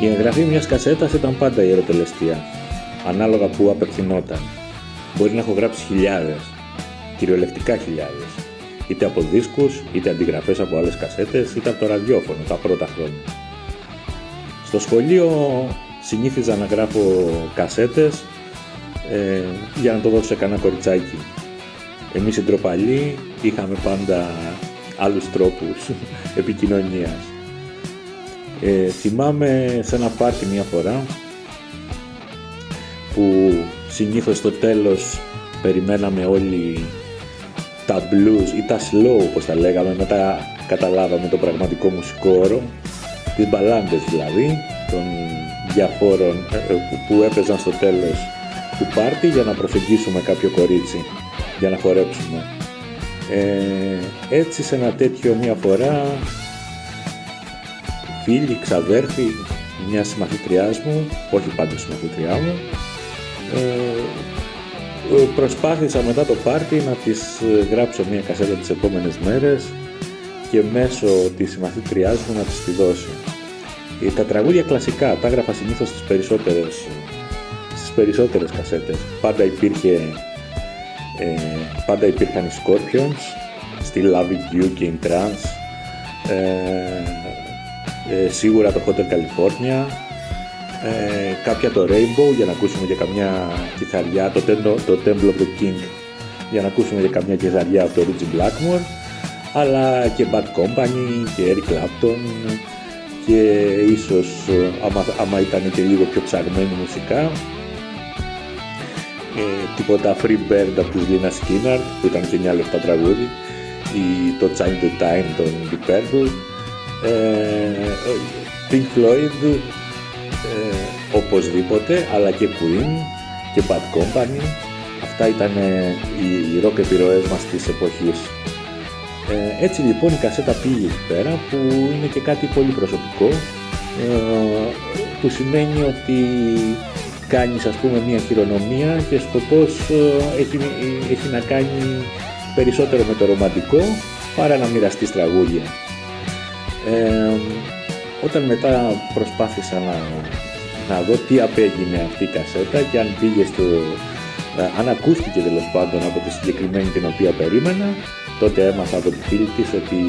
Η εγγραφή μιας κασέτας ήταν πάντα η ερωτελεστία, ανάλογα που απευθυνόταν. Μπορεί να έχω γράψει χιλιάδες, κυριολεκτικά χιλιάδες, είτε από δίσκους, είτε αντιγραφές από άλλες κασέτες, είτε από το ραδιόφωνο τα πρώτα χρόνια. Στο σχολείο συνήθιζα να γράφω κασέτες ε, για να το δώσω σε κανένα κοριτσάκι. Εμείς οι ντροπαλοί είχαμε πάντα άλλους τρόπους επικοινωνίας. Ε, θυμάμαι σε ένα πάρτι μια φορά που συνήθως στο τέλος περιμέναμε όλοι τα blues ή τα slow όπως τα λέγαμε μετά καταλάβαμε το πραγματικό μουσικό όρο τις μπαλάντες δηλαδή των διαφόρων ε, ε, που έπαιζαν στο τέλος του πάρτι για να προσεγγίσουμε κάποιο κορίτσι για να χορέψουμε. Ε, έτσι σε ένα τέτοιο μια φορά φίλοι, ξαδέρφοι μια συμμαθητριάς μου, όχι πάντα συμμαθητριά μου, ε, προσπάθησα μετά το πάρτι να της γράψω μια κασέτα τις επόμενες μέρες και μέσω της συμμαθήτριάς μου να της τη δώσω. Ε, τα τραγούδια κλασικά τα έγραφα συνήθως στις περισσότερες, στις περισσότερες κασέτες. Πάντα υπήρχε ε, πάντα υπήρχαν οι Scorpions στη Love You και in Trance ε, ε, σίγουρα το Hotel California. Ε, κάποια το Rainbow για να ακούσουμε και καμιά κιθαριά. Το, το Temple of the King για να ακούσουμε και καμιά κιθαριά από το Richie Blackmore. Αλλά και Bad Company και Eric Clapton και ίσως άμα, άμα ήταν και λίγο πιο ψαγμένη μουσικά. Ε, τίποτα Free Bird από τους Lina Skinner που ήταν και μια λεφτά τραγούδι. Ή το Time to Time των Deep Purple. Ε, Pink Floyd ε, οπωσδήποτε αλλά και Queen και Bad Company αυτά ήταν οι, οι rock επιρροές μας της εποχής ε, έτσι λοιπόν η κασέτα πήγε εκεί πέρα που είναι και κάτι πολύ προσωπικό ε, που σημαίνει ότι κάνεις ας πούμε μια χειρονομία και σκοπός ε, έχει, έχει να κάνει περισσότερο με το ρομαντικό παρά να μοιραστείς τραγούδια. Ε, όταν μετά προσπάθησα να, να δω τι απέγινε αυτή η κασέτα και αν πήγε στο, ε, αν ακούστηκε τέλος πάντων από τη συγκεκριμένη την οποία περίμενα, τότε έμαθα από τη φίλη της ότι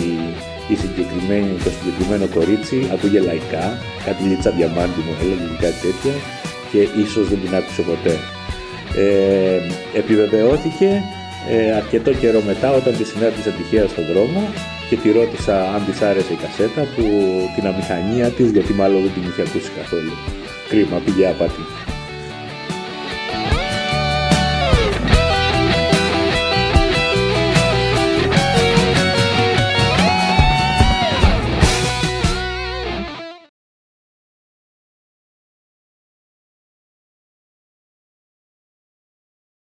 η συγκεκριμένη, το συγκεκριμένο κορίτσι ακούγε λαϊκά, κάτι λίτσα διαμάντι μου έλεγε κάτι τέτοιο και ίσως δεν την άκουσε ποτέ. Ε, επιβεβαιώθηκε ε, αρκετό καιρό μετά όταν της συνάντησα τυχαία στον δρόμο και τη ρώτησα αν της άρεσε η κασέτα που την αμηχανία της γιατί μάλλον δεν την είχε ακούσει καθόλου. Κρίμα, πήγε άπατη.